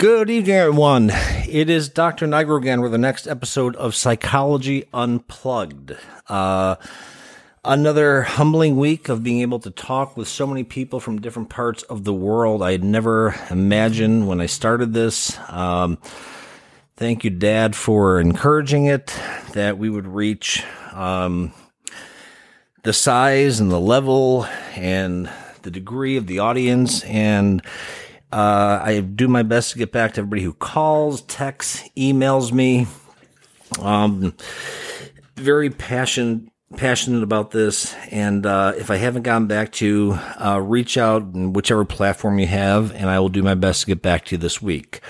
Good evening, everyone. It is Dr. Nigro again with the next episode of Psychology Unplugged. Uh, another humbling week of being able to talk with so many people from different parts of the world. I had never imagined when I started this. Um, thank you, Dad, for encouraging it that we would reach um, the size and the level and the degree of the audience and uh, I do my best to get back to everybody who calls, texts, emails me. Um, very passionate passionate about this, and uh, if I haven't gotten back to you, uh, reach out in whichever platform you have, and I will do my best to get back to you this week.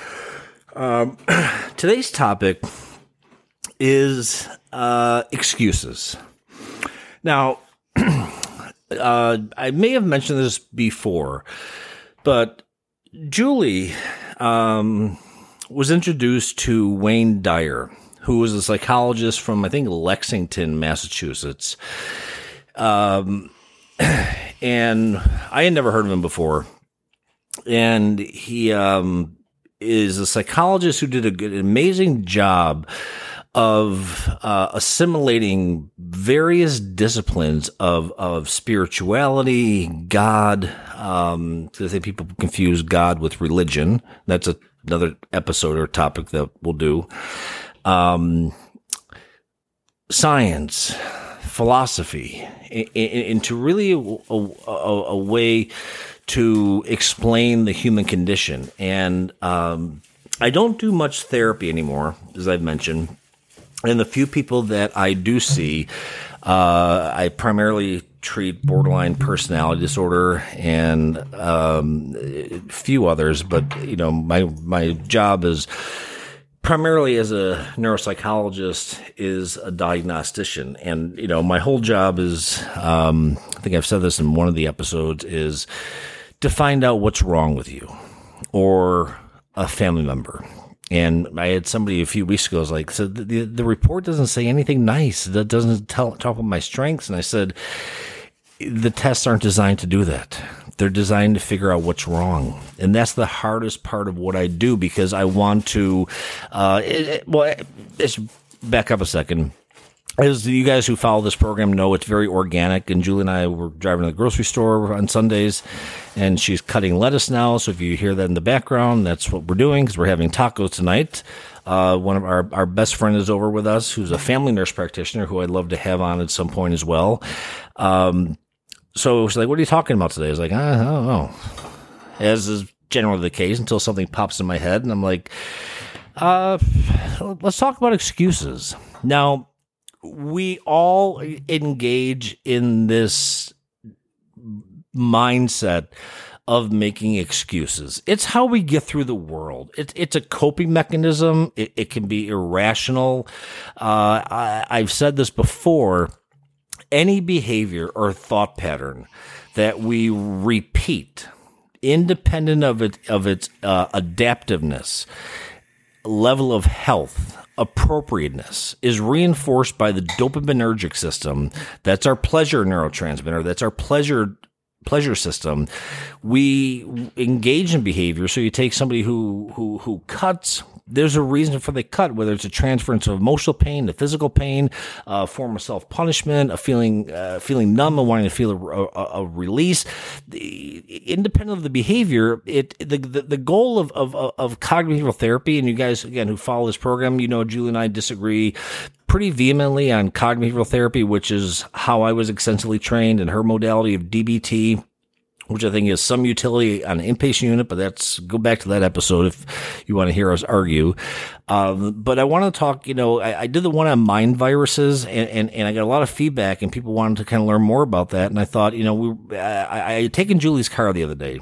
Um, today's topic is uh, excuses. Now, uh, I may have mentioned this before, but Julie um, was introduced to Wayne Dyer, who was a psychologist from, I think, Lexington, Massachusetts. Um, and I had never heard of him before. And he um, is a psychologist who did a good, amazing job of uh, assimilating various disciplines of of spirituality, God. Um, I think people confuse God with religion. That's a, another episode or topic that we'll do. Um, science, philosophy, into really a, a, a, way to explain the human condition. And um, I don't do much therapy anymore, as I've mentioned and the few people that I do see, uh, I primarily treat borderline personality disorder and um, a few others, but you know, my my job is primarily as a neuropsychologist is a diagnostician, and you know, my whole job is um, I think I've said this in one of the episodes is to find out what's wrong with you or a family member and I had somebody a few weeks ago was like, so the, the report doesn't say anything nice. That doesn't tell, talk about my strengths. And I said, the tests aren't designed to do that. They're designed to figure out what's wrong. And that's the hardest part of what I do because I want to, uh, it, it, well, let's back up a second as you guys who follow this program know, it's very organic. And Julie and I were driving to the grocery store on Sundays, and she's cutting lettuce now. So if you hear that in the background, that's what we're doing because we're having tacos tonight. Uh, one of our, our best friend is over with us, who's a family nurse practitioner who I'd love to have on at some point as well. Um, so she's like, "What are you talking about today?" I was like, "I don't know," as is generally the case until something pops in my head, and I'm like, uh, "Let's talk about excuses." Now, we all engage in this mindset of making excuses. It's how we get through the world. It, it's a coping mechanism. It, it can be irrational. Uh, I, I've said this before. Any behavior or thought pattern that we repeat, independent of it of its uh, adaptiveness, level of health, appropriateness is reinforced by the dopaminergic system. That's our pleasure neurotransmitter. That's our pleasure pleasure system. We engage in behavior. So you take somebody who who who cuts there's a reason for the cut, whether it's a transference of emotional pain to physical pain, a form of self punishment, a feeling uh, feeling numb and wanting to feel a, a, a release. The, independent of the behavior, it the the, the goal of, of of cognitive therapy, and you guys again who follow this program, you know, Julie and I disagree pretty vehemently on cognitive therapy, which is how I was extensively trained, and her modality of DBT which I think is some utility on an inpatient unit, but that's go back to that episode if you want to hear us argue. Um, but I want to talk, you know, I, I, did the one on mind viruses and, and, and, I got a lot of feedback and people wanted to kind of learn more about that. And I thought, you know, we, I, I had taken Julie's car the other day,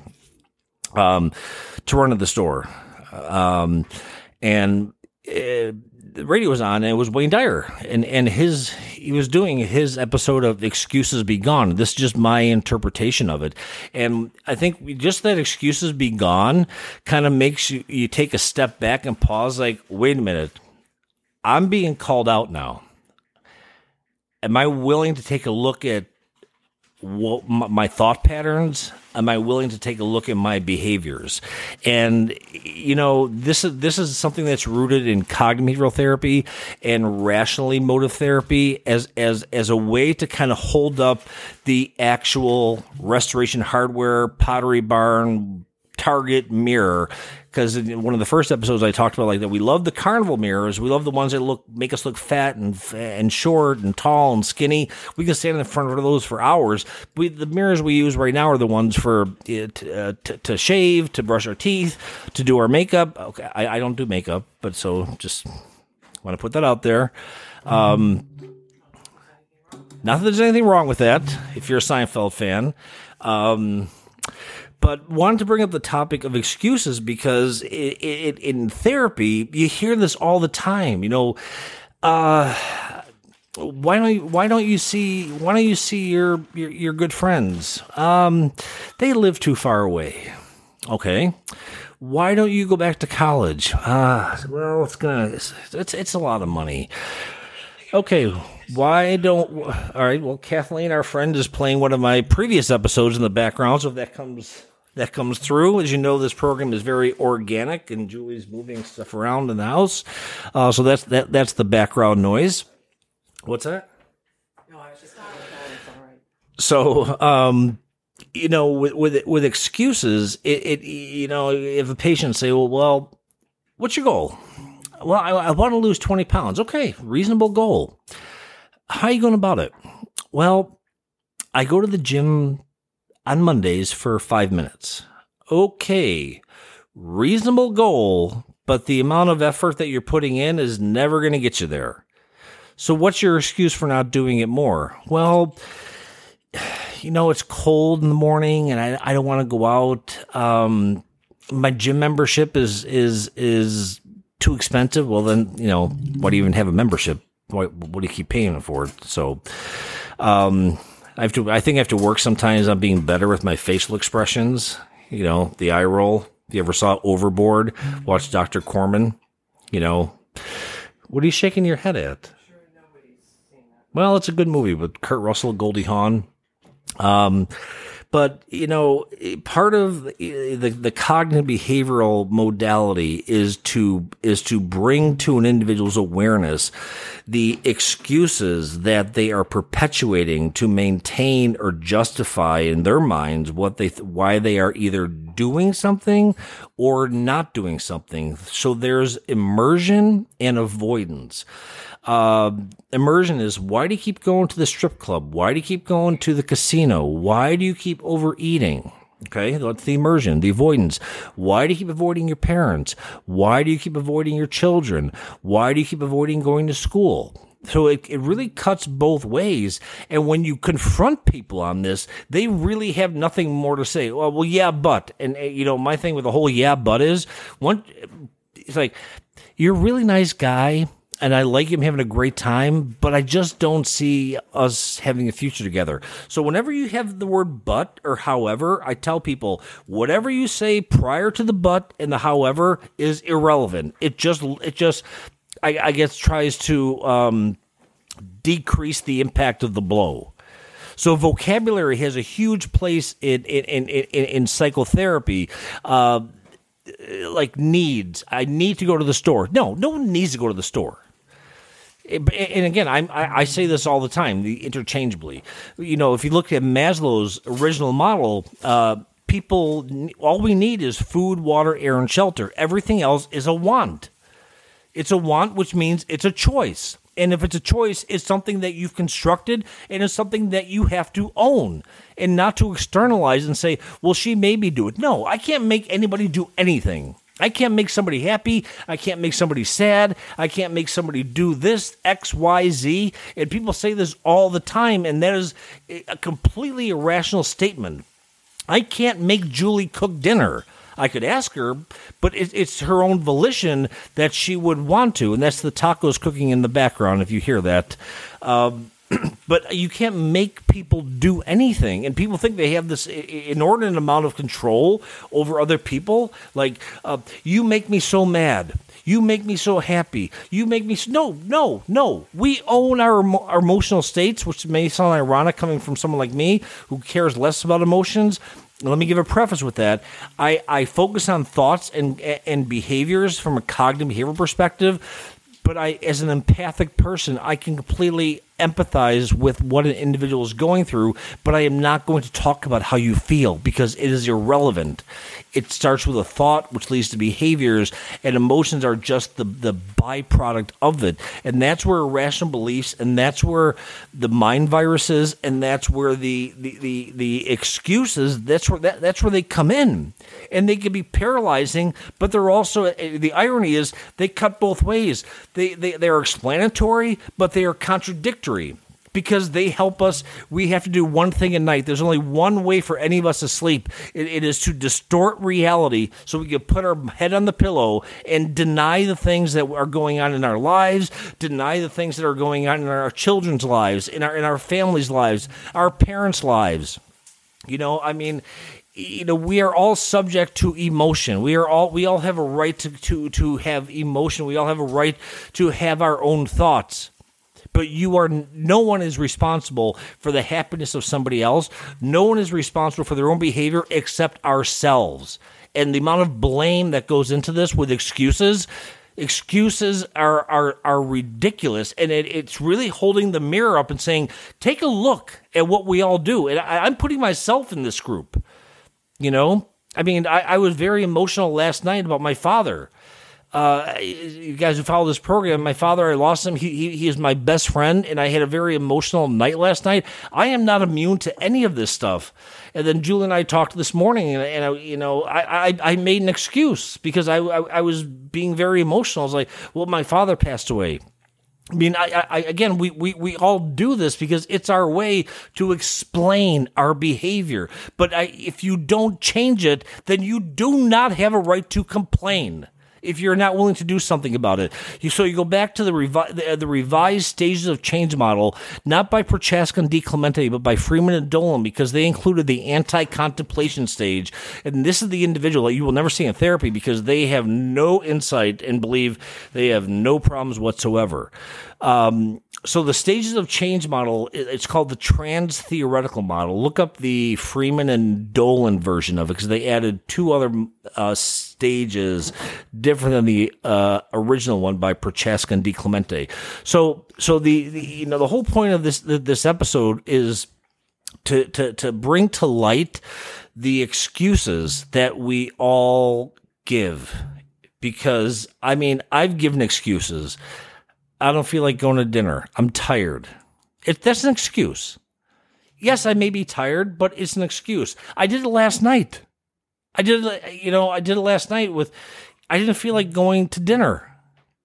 um, to run to the store. Um, and, uh, the radio was on and it was Wayne Dyer. And and his he was doing his episode of excuses be gone. This is just my interpretation of it. And I think just that excuses be gone kind of makes you you take a step back and pause like wait a minute. I'm being called out now. Am I willing to take a look at what my thought patterns? Am i willing to take a look at my behaviors? And you know this is this is something that's rooted in cognitive therapy and rational emotive therapy as as as a way to kind of hold up the actual restoration hardware pottery barn target mirror because in one of the first episodes I talked about like that we love the carnival mirrors. We love the ones that look make us look fat and and short and tall and skinny. We can stand in front of those for hours. We, the mirrors we use right now are the ones for it, uh, to, to shave, to brush our teeth, to do our makeup. Okay, I, I don't do makeup, but so just want to put that out there. Um, not that there's anything wrong with that if you're a Seinfeld fan. Um, but wanted to bring up the topic of excuses because it, it, in therapy you hear this all the time. You know, uh, why don't you, why don't you see why don't you see your your, your good friends? Um, they live too far away. Okay. Why don't you go back to college? Uh, well, it's gonna it's, it's it's a lot of money. Okay, why don't all right? Well, Kathleen, our friend, is playing one of my previous episodes in the background, so if that comes that comes through. As you know, this program is very organic, and Julie's moving stuff around in the house. Uh, so that's that. That's the background noise. What's that? No, I was just talking about it's all right. So, um, you know, with with, with excuses, it, it, you know, if a patient say, well, well, what's your goal? Well, I, I want to lose twenty pounds. Okay, reasonable goal. How are you going about it? Well, I go to the gym on Mondays for five minutes. Okay, reasonable goal, but the amount of effort that you're putting in is never going to get you there. So, what's your excuse for not doing it more? Well, you know, it's cold in the morning and I, I don't want to go out. Um, my gym membership is, is, is too expensive. Well, then, you know, why do you even have a membership? Why, what do you keep paying for it? So, um, I have to. I think I have to work sometimes on being better with my facial expressions. You know, the eye roll. If you ever saw Overboard? Watch Doctor Corman. You know, what are you shaking your head at? Well, it's a good movie with Kurt Russell, Goldie Hawn. Um, but you know, part of the, the cognitive behavioral modality is to is to bring to an individual's awareness the excuses that they are perpetuating to maintain or justify in their minds what they why they are either doing something or not doing something. So there's immersion and avoidance. Uh, immersion is why do you keep going to the strip club? Why do you keep going to the casino? Why do you keep overeating? Okay, that's the immersion, the avoidance. Why do you keep avoiding your parents? Why do you keep avoiding your children? Why do you keep avoiding going to school? So it, it really cuts both ways. And when you confront people on this, they really have nothing more to say. Well, well, yeah, but, and eh, you know, my thing with the whole yeah, but is one, it's like, you're a really nice guy and I like him having a great time, but I just don't see us having a future together. So whenever you have the word but or however, I tell people whatever you say prior to the but and the however is irrelevant. It just it just I, I guess tries to um, decrease the impact of the blow. So vocabulary has a huge place in in in, in, in psychotherapy. Uh, like needs. I need to go to the store. No, no one needs to go to the store and again, I, I say this all the time, interchangeably. You know, if you look at Maslow's original model, uh, people, all we need is food, water, air, and shelter. Everything else is a want. It's a want, which means it's a choice. And if it's a choice, it's something that you've constructed and it's something that you have to own and not to externalize and say, well, she made me do it. No, I can't make anybody do anything. I can't make somebody happy. I can't make somebody sad. I can't make somebody do this, X, Y, Z. And people say this all the time, and that is a completely irrational statement. I can't make Julie cook dinner. I could ask her, but it's her own volition that she would want to. And that's the tacos cooking in the background, if you hear that. Um, but you can't make people do anything and people think they have this inordinate amount of control over other people like uh, you make me so mad You make me so happy. You make me so, no, no, no. We own our, our emotional states, which may sound ironic coming from someone like me who cares less about emotions. Let me give a preface with that. I, I focus on thoughts and and behaviors from a cognitive behavior perspective but I, as an empathic person, I can completely empathize with what an individual is going through, but I am not going to talk about how you feel because it is irrelevant. It starts with a thought, which leads to behaviors, and emotions are just the, the byproduct of it. And that's where irrational beliefs, and that's where the mind viruses, and that's where the the, the, the excuses, that's where that, that's where they come in. And they can be paralyzing, but they're also eh, the irony is they cut both ways. They they, they are explanatory, but they are contradictory because they help us. We have to do one thing at night. There's only one way for any of us to sleep. it, it is to distort reality so we can put our head on the pillow and deny the things that are going on in our lives, deny the things that are going on in our children's lives, in our in our families' lives, our parents' lives. You know, I mean, you know we are all subject to emotion we are all we all have a right to, to to have emotion we all have a right to have our own thoughts but you are no one is responsible for the happiness of somebody else. No one is responsible for their own behavior except ourselves. And the amount of blame that goes into this with excuses, excuses are are are ridiculous, and it, it's really holding the mirror up and saying, "Take a look at what we all do." And I, I'm putting myself in this group. You know, I mean, I, I was very emotional last night about my father uh, you guys who follow this program, my father, I lost him. He, he, he is my best friend, and I had a very emotional night last night. I am not immune to any of this stuff. And then Julie and I talked this morning, and, and I, you know, I, I, I, made an excuse because I, I, I was being very emotional. I was like, well, my father passed away. I mean, I, I, again, we, we, we all do this because it's our way to explain our behavior. But I, if you don't change it, then you do not have a right to complain if you're not willing to do something about it. You, so you go back to the, revi- the, the, revised stages of change model, not by Prochaska and DiClemente, but by Freeman and Dolan, because they included the anti-contemplation stage. And this is the individual that you will never see in therapy because they have no insight and believe they have no problems whatsoever. Um, so the stages of change model it's called the trans theoretical model look up the freeman and dolan version of it because they added two other uh, stages different than the uh, original one by prochaska and DiClemente. so so the, the, you know the whole point of this this episode is to to to bring to light the excuses that we all give because i mean i've given excuses I don't feel like going to dinner. I'm tired. It, that's an excuse. Yes, I may be tired, but it's an excuse. I did it last night. I did you know, I did it last night with, I didn't feel like going to dinner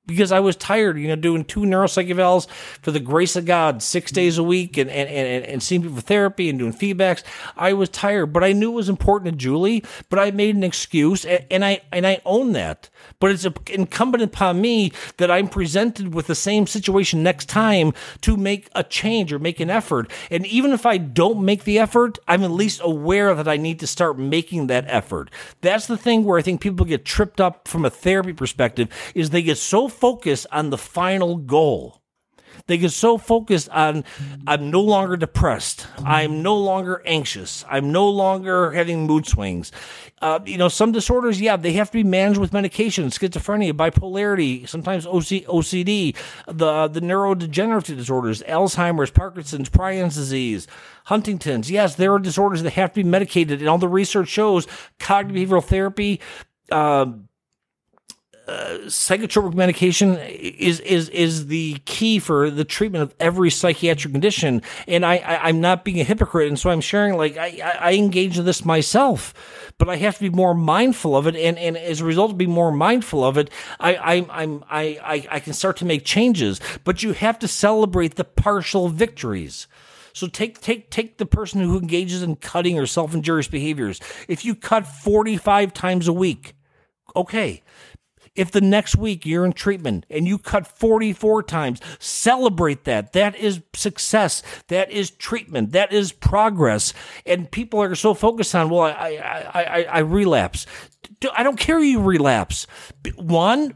because I was tired, you know, doing two neuropsych evals for the grace of God six days a week and, and, and, and seeing people for therapy and doing feedbacks. I was tired, but I knew it was important to Julie, but I made an excuse and, and I, and I own that. But it's incumbent upon me that I'm presented with the same situation next time to make a change or make an effort. And even if I don't make the effort, I'm at least aware that I need to start making that effort. That's the thing where I think people get tripped up from a therapy perspective is they get so focused on the final goal. They get so focused on, I'm no longer depressed. I'm no longer anxious. I'm no longer having mood swings. Uh, you know, some disorders, yeah, they have to be managed with medication. Schizophrenia, bipolarity, sometimes OC, OCD, the the neurodegenerative disorders, Alzheimer's, Parkinson's, Prion's disease, Huntington's. Yes, there are disorders that have to be medicated, and all the research shows cognitive behavioral therapy. Uh, psychotropic medication is is is the key for the treatment of every psychiatric condition. And I, I am not being a hypocrite, and so I'm sharing like I, I engage in this myself, but I have to be more mindful of it. And, and as a result of being more mindful of it, I I I'm I, I I can start to make changes. But you have to celebrate the partial victories. So take take take the person who engages in cutting or self injurious behaviors. If you cut 45 times a week, okay if the next week you're in treatment and you cut 44 times, celebrate that. That is success. That is treatment. That is progress. And people are so focused on, well, I, I, I, I relapse. I don't care you relapse. One,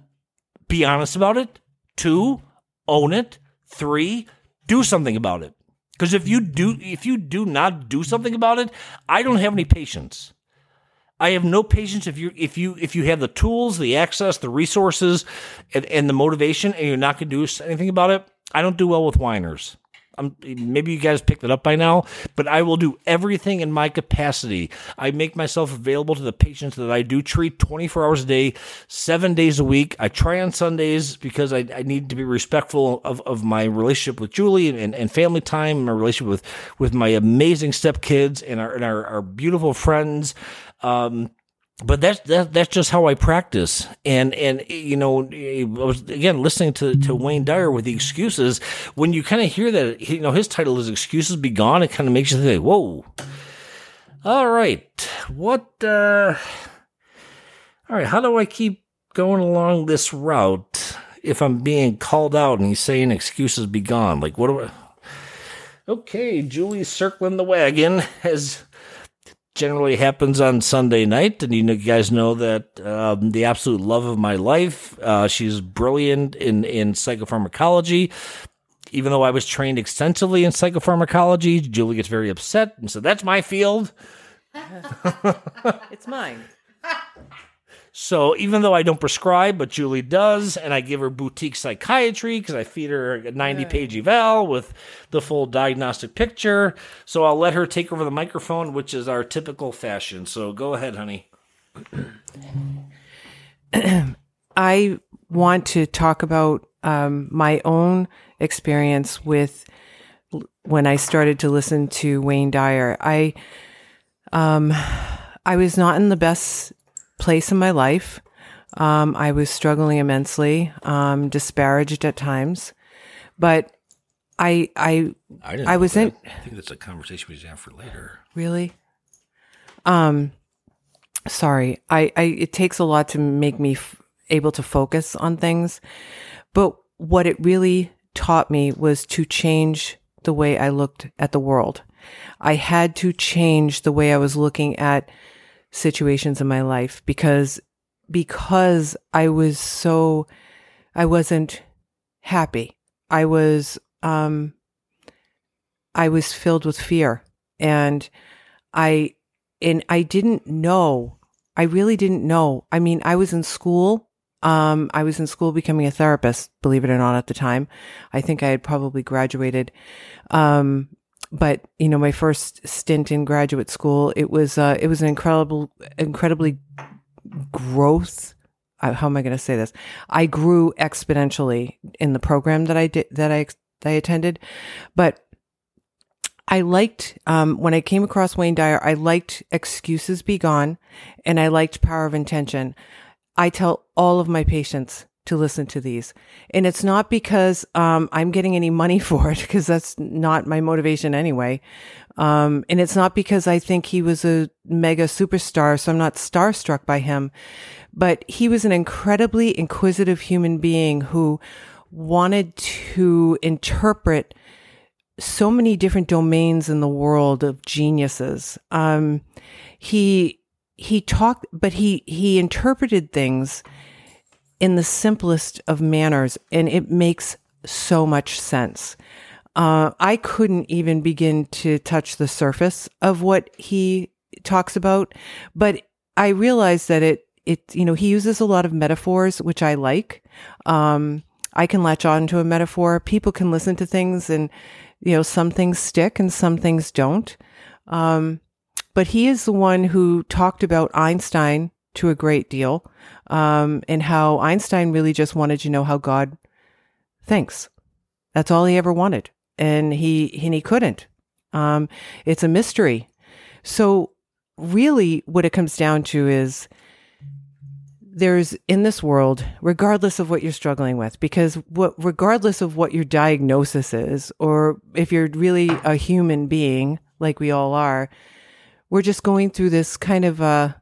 be honest about it. Two, own it. Three, do something about it. Because if you do, if you do not do something about it, I don't have any patience. I have no patience if you if you if you have the tools, the access, the resources, and, and the motivation, and you're not going to do anything about it. I don't do well with whiners. I'm, maybe you guys picked it up by now, but I will do everything in my capacity. I make myself available to the patients that I do treat 24 hours a day, seven days a week. I try on Sundays because I, I need to be respectful of, of my relationship with Julie and, and family time, my relationship with, with my amazing stepkids and our, and our, our beautiful friends. Um, but that's that, that's just how I practice. And and you know, I was again listening to, to Wayne Dyer with the excuses. When you kind of hear that, you know, his title is "Excuses Be Gone." It kind of makes you think, "Whoa, all right, what? uh All right, how do I keep going along this route if I'm being called out and he's saying excuses be gone? Like, what do I? Okay, Julie's circling the wagon as generally happens on Sunday night, and you, guys know that um, the absolute love of my life. Uh, she's brilliant in in psychopharmacology. Even though I was trained extensively in psychopharmacology, Julie gets very upset and said, "That's my field." it's mine. So even though I don't prescribe, but Julie does, and I give her boutique psychiatry because I feed her a 90 page eval with the full diagnostic picture. So I'll let her take over the microphone, which is our typical fashion. So go ahead, honey. I want to talk about um, my own experience with when I started to listen to Wayne Dyer. I um, I was not in the best place in my life. Um, I was struggling immensely, um, disparaged at times, but I I I, I was in. I think that's a conversation we should have for later. Really? Um, sorry. I, I it takes a lot to make me f- able to focus on things, but what it really taught me was to change the way I looked at the world. I had to change the way I was looking at situations in my life because because I was so I wasn't happy. I was um I was filled with fear and I and I didn't know. I really didn't know. I mean, I was in school. Um, I was in school becoming a therapist, believe it or not, at the time. I think I had probably graduated. Um, but you know, my first stint in graduate school, it was uh, it was an incredible, incredibly growth. Uh, how am I going to say this? I grew exponentially in the program that I did that I that I attended, but I liked um, when I came across Wayne Dyer. I liked "Excuses Be Gone," and I liked "Power of Intention." I tell all of my patients to listen to these. And it's not because um, I'm getting any money for it, because that's not my motivation anyway. Um, and it's not because I think he was a mega superstar, so I'm not starstruck by him. But he was an incredibly inquisitive human being who wanted to interpret so many different domains in the world of geniuses. Um, he he talked, but he he interpreted things in the simplest of manners, and it makes so much sense. Uh, I couldn't even begin to touch the surface of what he talks about, but I realized that it, it, you know, he uses a lot of metaphors, which I like. Um, I can latch on to a metaphor. People can listen to things and, you know, some things stick and some things don't. Um, but he is the one who talked about Einstein to a great deal, um, and how Einstein really just wanted to know how God thinks. That's all he ever wanted, and he and he couldn't. Um, it's a mystery. So, really, what it comes down to is there's in this world, regardless of what you're struggling with, because what, regardless of what your diagnosis is, or if you're really a human being like we all are, we're just going through this kind of uh,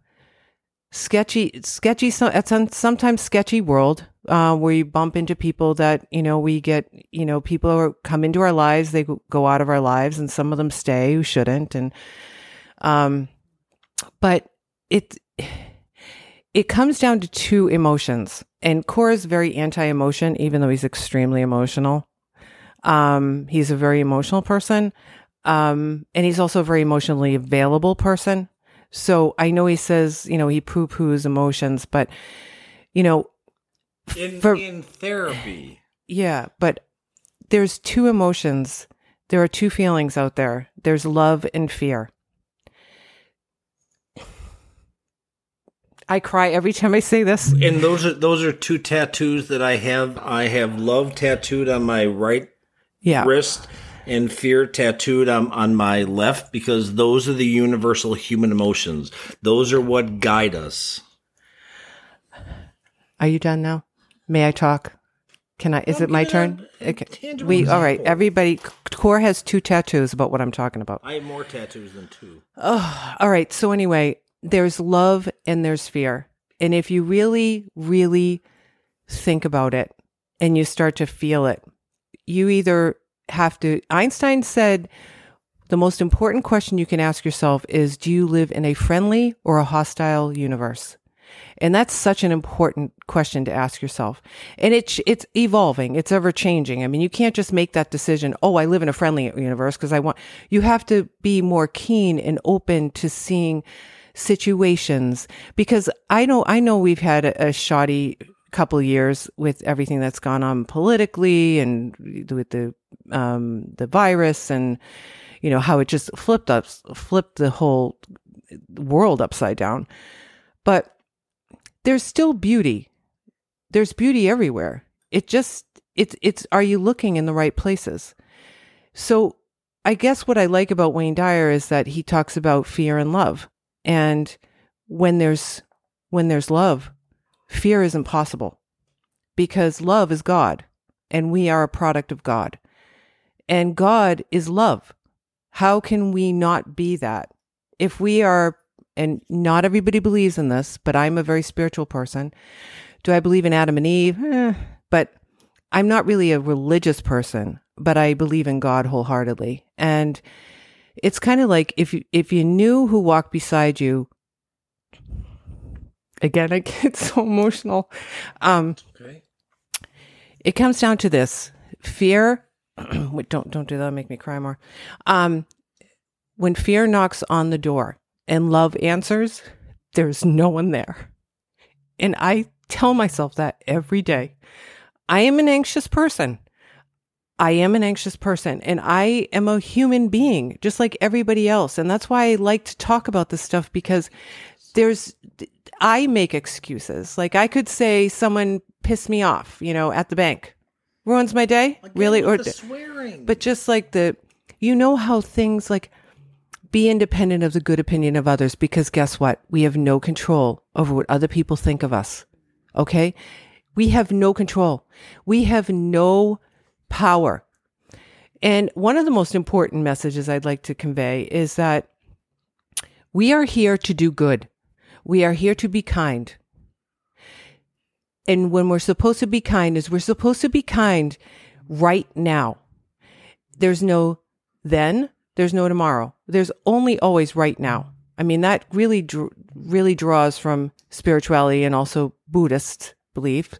sketchy, sketchy, it's sometimes sketchy world, uh, where you bump into people that, you know, we get, you know, people are come into our lives, they go out of our lives and some of them stay who shouldn't. And, um, but it, it comes down to two emotions and Core is very anti-emotion, even though he's extremely emotional. Um, he's a very emotional person. Um, and he's also a very emotionally available person. So I know he says, you know, he poo poos emotions, but, you know, In, For- in therapy. yeah, but there's two emotions. There are two feelings out there there's love and fear. I cry every time I say this. And those are those are two tattoos that I have. I have love tattooed on my right Yeah. wrist and fear tattooed on, on my left because those are the universal human emotions. Those are what guide us. Are you done now? May I talk? Can I? Is it my turn? Okay. We all right. Everybody, Core has two tattoos about what I'm talking about. I have more tattoos than two. Oh, All right. So anyway, there's love and there's fear, and if you really, really think about it, and you start to feel it, you either have to. Einstein said. The most important question you can ask yourself is Do you live in a friendly or a hostile universe? And that's such an important question to ask yourself. And it's it's evolving. It's ever changing. I mean, you can't just make that decision, "Oh, I live in a friendly universe because I want." You have to be more keen and open to seeing situations because I know I know we've had a, a shoddy couple years with everything that's gone on politically and with the um the virus and you know how it just flipped up flipped the whole world upside down. But there's still beauty. There's beauty everywhere. It just it's it's are you looking in the right places? So I guess what I like about Wayne Dyer is that he talks about fear and love. And when there's when there's love, fear is impossible. Because love is God and we are a product of God. And God is love. How can we not be that? If we are and not everybody believes in this, but I'm a very spiritual person. Do I believe in Adam and Eve? Eh, but I'm not really a religious person, but I believe in God wholeheartedly. And it's kind of like if you if you knew who walked beside you. Again, I get so emotional. Um, Okay. it comes down to this fear. wait, don't don't do that. Make me cry more. Um, when fear knocks on the door and love answers, there's no one there, and I tell myself that every day. I am an anxious person. I am an anxious person and I am a human being just like everybody else. And that's why I like to talk about this stuff because there's, I make excuses. Like I could say someone pissed me off, you know, at the bank. Ruins my day? really? Or, the swearing. but just like the, you know how things like be independent of the good opinion of others because guess what? We have no control over what other people think of us. Okay? We have no control. We have no power. And one of the most important messages I'd like to convey is that we are here to do good. We are here to be kind. And when we're supposed to be kind is we're supposed to be kind right now. There's no then, there's no tomorrow. There's only always right now. I mean, that really, really draws from spirituality and also Buddhist belief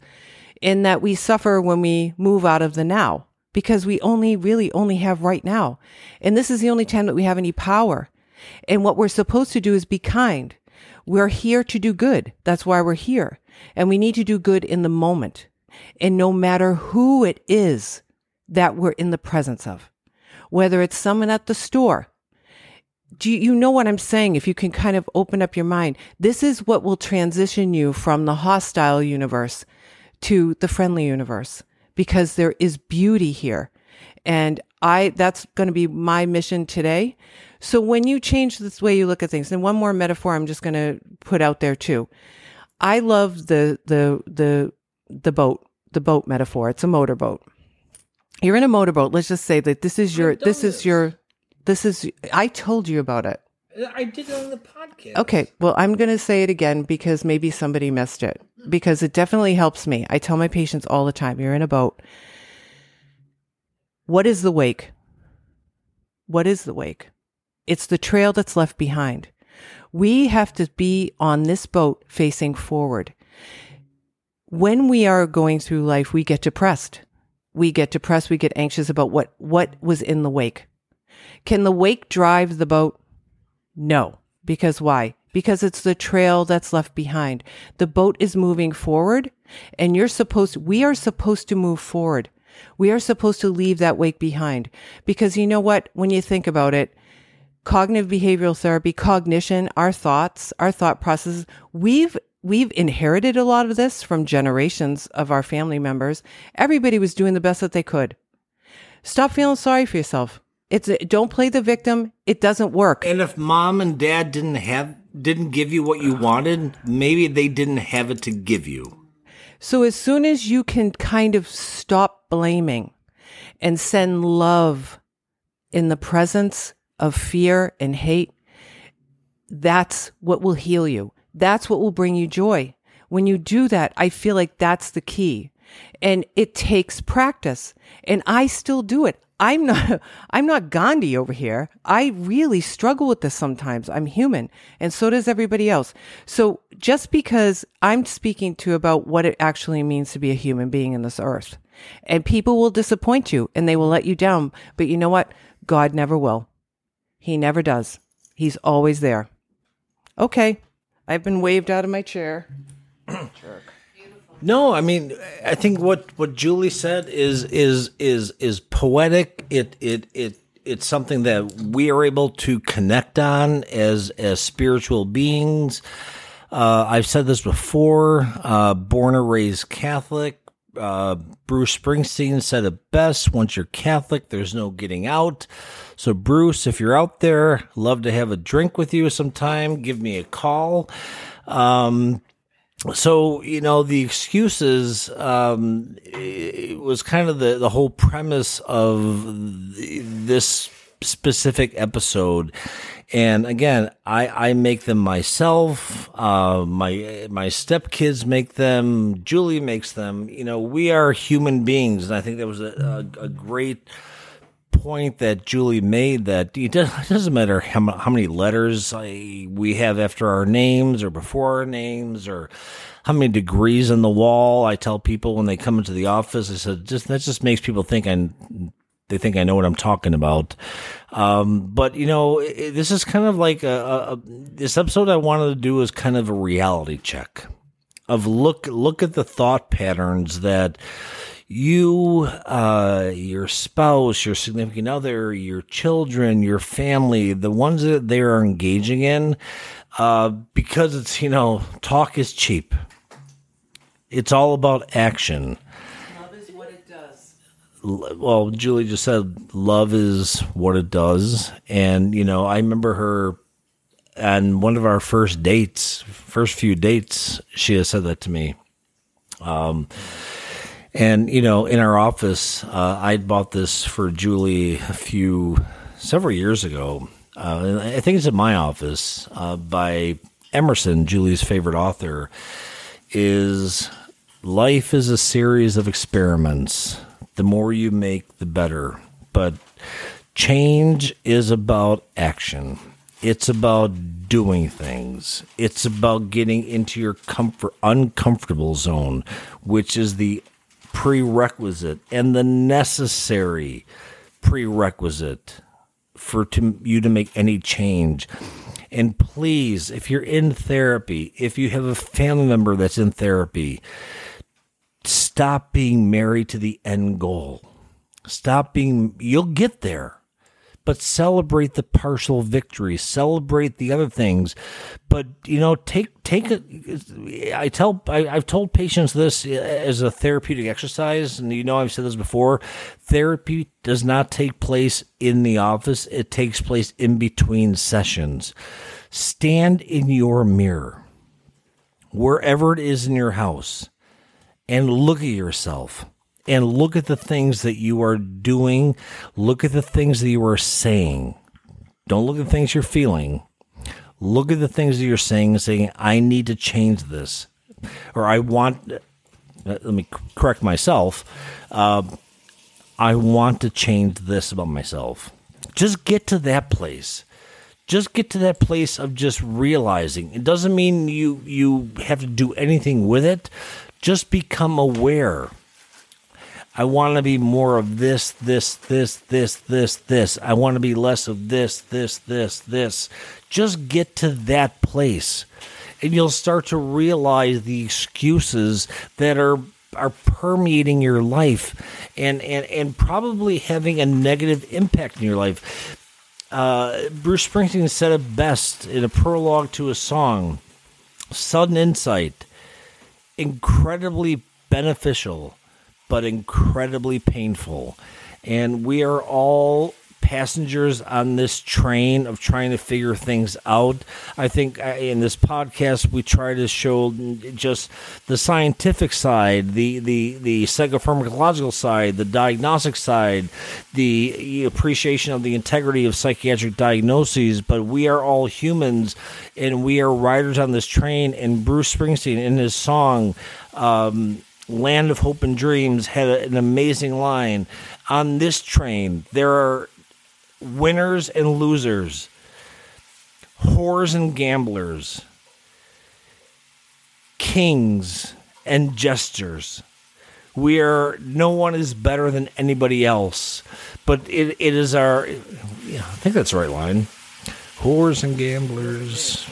in that we suffer when we move out of the now because we only really only have right now. And this is the only time that we have any power. And what we're supposed to do is be kind. We're here to do good. That's why we're here. And we need to do good in the moment. And no matter who it is that we're in the presence of, whether it's someone at the store, do you, you know what I'm saying? If you can kind of open up your mind, this is what will transition you from the hostile universe to the friendly universe because there is beauty here. And I, that's going to be my mission today. So when you change this way you look at things, and one more metaphor I'm just going to put out there too. I love the, the, the, the boat, the boat metaphor. It's a motorboat. You're in a motorboat. Let's just say that this is your, this is your, this is, I told you about it. I did it on the podcast. Okay. Well, I'm going to say it again because maybe somebody missed it because it definitely helps me. I tell my patients all the time you're in a boat. What is the wake? What is the wake? It's the trail that's left behind. We have to be on this boat facing forward. when we are going through life, we get depressed. We get depressed. We get anxious about what, what was in the wake. Can the wake drive the boat? No. Because why? Because it's the trail that's left behind. The boat is moving forward and you're supposed, we are supposed to move forward. We are supposed to leave that wake behind because you know what? When you think about it, cognitive behavioral therapy, cognition, our thoughts, our thought processes, we've we've inherited a lot of this from generations of our family members. Everybody was doing the best that they could. Stop feeling sorry for yourself. It's a, don't play the victim. It doesn't work. And if mom and dad didn't have didn't give you what you wanted, maybe they didn't have it to give you. So as soon as you can kind of stop blaming and send love in the presence of fear and hate, that's what will heal you. That's what will bring you joy. When you do that, I feel like that's the key. And it takes practice. And I still do it. I'm not, I'm not Gandhi over here. I really struggle with this sometimes. I'm human and so does everybody else. So just because I'm speaking to about what it actually means to be a human being in this earth and people will disappoint you and they will let you down. But you know what? God never will. He never does. He's always there. Okay. I've been waved out of my chair. Jerk. No, I mean, I think what what Julie said is is is is poetic. It it it it's something that we are able to connect on as as spiritual beings. Uh, I've said this before. Uh, born or raised Catholic. Uh, Bruce Springsteen said it best. Once you're Catholic, there's no getting out. So, Bruce, if you're out there, love to have a drink with you sometime. Give me a call. Um, so you know the excuses um, was kind of the the whole premise of this specific episode and again i i make them myself uh, my my stepkids make them julie makes them you know we are human beings and i think that was a, a, a great point that Julie made that it doesn't matter how, how many letters I, we have after our names or before our names or how many degrees on the wall. I tell people when they come into the office, I said, just that just makes people think I they think I know what I'm talking about. Um, but you know, it, this is kind of like a, a, this episode I wanted to do is kind of a reality check of look look at the thought patterns that you, uh, your spouse, your significant other, your children, your family, the ones that they are engaging in, uh, because it's, you know, talk is cheap. It's all about action. Love is what it does. Well, Julie just said love is what it does. And, you know, I remember her on one of our first dates, first few dates, she has said that to me. Um, and you know, in our office, uh, I bought this for Julie a few several years ago. Uh, I think it's in my office uh, by Emerson, Julie's favorite author. Is life is a series of experiments. The more you make, the better. But change is about action. It's about doing things. It's about getting into your comfort uncomfortable zone, which is the prerequisite and the necessary prerequisite for to, you to make any change. And please, if you're in therapy, if you have a family member that's in therapy, stop being married to the end goal. Stop being, you'll get there but celebrate the partial victory, celebrate the other things. But you know, take take a. I tell I, I've told patients this as a therapeutic exercise, and you know I've said this before. Therapy does not take place in the office; it takes place in between sessions. Stand in your mirror, wherever it is in your house, and look at yourself and look at the things that you are doing. Look at the things that you are saying. Don't look at the things you're feeling. Look at the things that you're saying saying, I need to change this. Or I want, uh, let me correct myself. Uh, I want to change this about myself. Just get to that place. Just get to that place of just realizing. It doesn't mean you you have to do anything with it just become aware. I want to be more of this, this, this, this, this, this. I want to be less of this, this, this, this. Just get to that place. And you'll start to realize the excuses that are are permeating your life and, and, and probably having a negative impact in your life. Uh, Bruce Springsteen said it best in a prologue to a song sudden insight, incredibly beneficial, but incredibly painful. And we are all passengers on this train of trying to figure things out. I think uh, in this podcast we try to show just the scientific side, the the the psychopharmacological side, the diagnostic side, the appreciation of the integrity of psychiatric diagnoses. But we are all humans, and we are riders on this train. And Bruce Springsteen in his song. Um, Land of Hope and Dreams had an amazing line. On this train, there are winners and losers, whores and gamblers, kings and jesters. We are no one is better than anybody else, but it, it is our. Yeah, I think that's the right line. Whores and gamblers.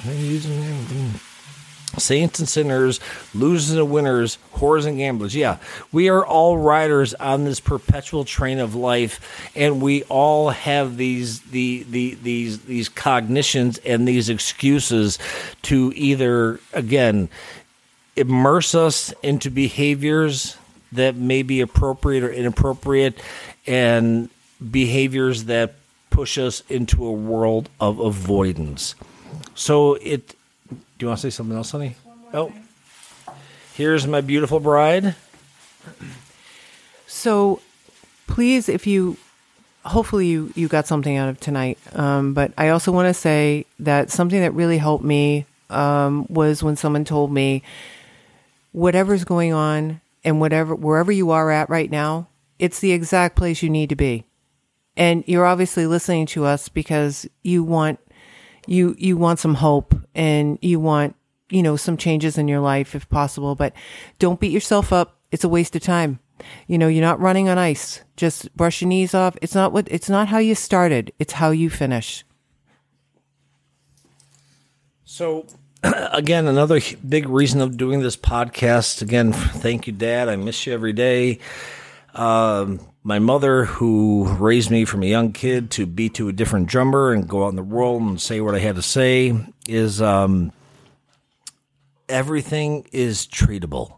Saints and sinners, losers and winners, whores and gamblers. Yeah, we are all riders on this perpetual train of life, and we all have these the, the these these cognitions and these excuses to either again immerse us into behaviors that may be appropriate or inappropriate, and behaviors that push us into a world of avoidance. So it do you want to say something else, honey? Oh, here's my beautiful bride. So, please, if you, hopefully you you got something out of tonight. Um, but I also want to say that something that really helped me um, was when someone told me, whatever's going on and whatever wherever you are at right now, it's the exact place you need to be. And you're obviously listening to us because you want you you want some hope and you want you know some changes in your life if possible but don't beat yourself up. It's a waste of time. You know you're not running on ice. Just brush your knees off. It's not what it's not how you started. It's how you finish. So again another big reason of doing this podcast. Again thank you dad. I miss you every day. Um, my mother, who raised me from a young kid to be to a different drummer and go out in the world and say what I had to say, is um, everything is treatable.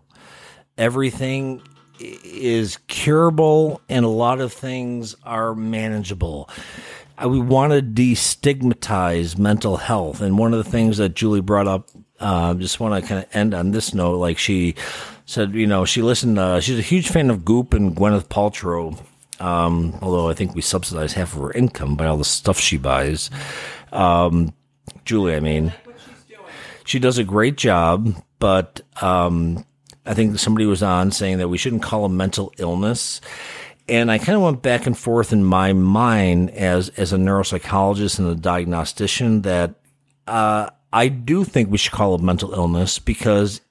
Everything is curable, and a lot of things are manageable. we want to destigmatize mental health, and one of the things that Julie brought up, uh, just want to kind of end on this note, like she said, you know, she listened. Uh, she's a huge fan of Goop and Gwyneth Paltrow. Um, although I think we subsidize half of her income by all the stuff she buys. Um, Julie, I mean, she does a great job, but um, I think somebody was on saying that we shouldn't call a mental illness. And I kind of went back and forth in my mind as as a neuropsychologist and a diagnostician that uh, I do think we should call it mental illness because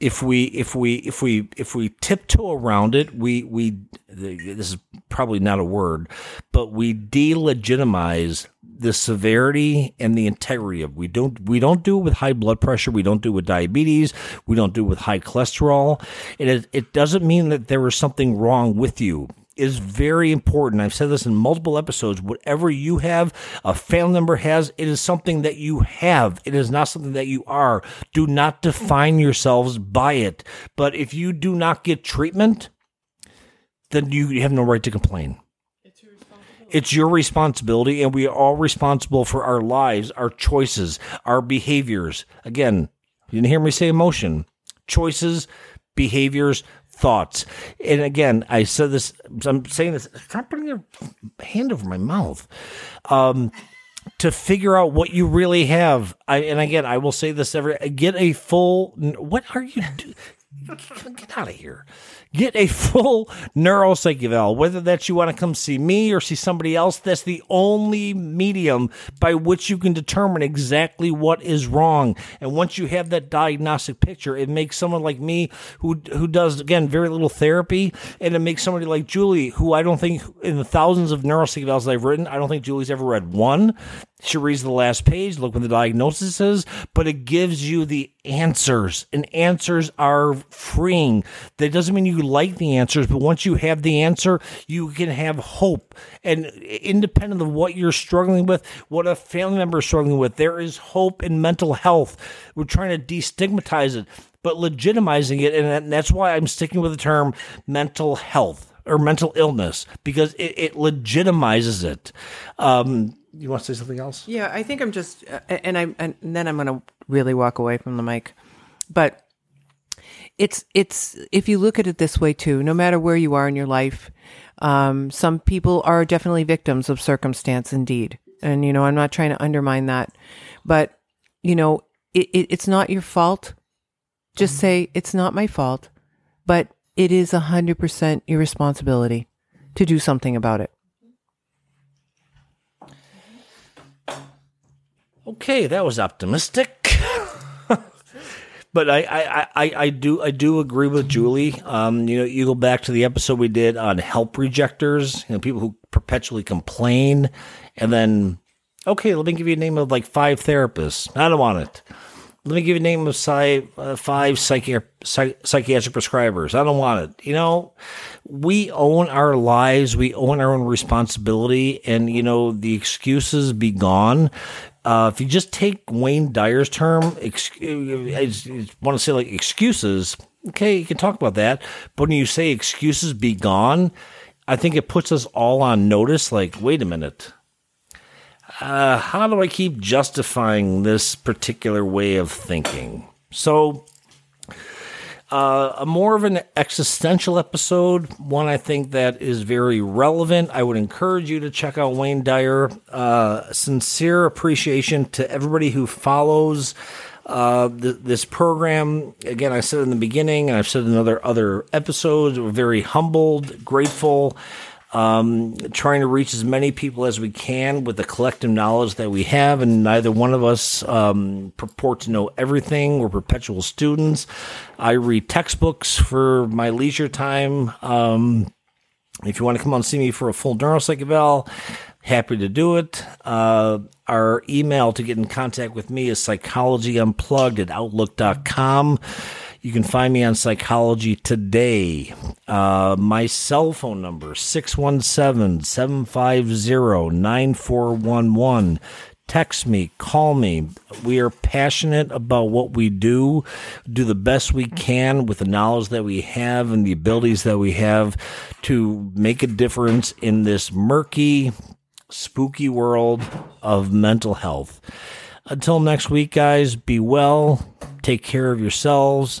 if we if we if we if we tiptoe around it, we we this is probably not a word, but we delegitimize the severity and the integrity of we don't we don't do it with high blood pressure. We don't do it with diabetes. We don't do it with high cholesterol. It it doesn't mean that there is something wrong with you is very important. I've said this in multiple episodes. Whatever you have, a family member has, it is something that you have. It is not something that you are. Do not define yourselves by it. But if you do not get treatment, then you have no right to complain. It's your responsibility, and we are all responsible for our lives, our choices, our behaviors. Again, you didn't hear me say emotion. Choices, behaviors, thoughts. And again, I said this, I'm saying this, stop putting your hand over my mouth. Um, to figure out what you really have. I, and again, I will say this every, get a full, what are you, do, Get out of here. Get a full neuropsych eval. Whether that's you want to come see me or see somebody else, that's the only medium by which you can determine exactly what is wrong. And once you have that diagnostic picture, it makes someone like me who who does again very little therapy, and it makes somebody like Julie, who I don't think in the thousands of neuropsych evals I've written, I don't think Julie's ever read one. She reads the last page, look what the diagnosis is, but it gives you the answers, and answers are freeing. That doesn't mean you like the answers, but once you have the answer, you can have hope. And independent of what you're struggling with, what a family member is struggling with, there is hope in mental health. We're trying to destigmatize it, but legitimizing it, and that's why I'm sticking with the term mental health or mental illness because it, it legitimizes it. Um, you want to say something else? Yeah, I think I'm just, and I, and then I'm going to really walk away from the mic, but it's it's if you look at it this way too. No matter where you are in your life, um, some people are definitely victims of circumstance, indeed, and you know I'm not trying to undermine that, but you know it, it it's not your fault. Just say it's not my fault, but it is a hundred percent your responsibility to do something about it. Okay, that was optimistic. but I, I, I, I do I do agree with Julie. Um, you know, you go back to the episode we did on help rejectors, you know, people who perpetually complain, and then okay, let me give you a name of like five therapists. I don't want it. Let me give you a name of psy, uh, five psychi- psych- psychiatric prescribers. I don't want it. You know, we own our lives. We own our own responsibility. And, you know, the excuses be gone. Uh, if you just take Wayne Dyer's term, ex- I, want to say like excuses, okay, you can talk about that. But when you say excuses be gone, I think it puts us all on notice. Like, wait a minute. Uh, how do I keep justifying this particular way of thinking? So, uh, a more of an existential episode, one I think that is very relevant. I would encourage you to check out Wayne Dyer. Uh, sincere appreciation to everybody who follows uh, th- this program. Again, I said in the beginning, and I've said in other other episodes, we're very humbled, grateful um, trying to reach as many people as we can with the collective knowledge that we have. And neither one of us um, purport to know everything. We're perpetual students. I read textbooks for my leisure time. Um, if you want to come on see me for a full neuropsych eval, happy to do it. Uh, our email to get in contact with me is psychologyunplugged at outlook.com. You can find me on Psychology Today. Uh, my cell phone number, 617-750-9411. Text me, call me. We are passionate about what we do, do the best we can with the knowledge that we have and the abilities that we have to make a difference in this murky, spooky world of mental health. Until next week, guys, be well, take care of yourselves,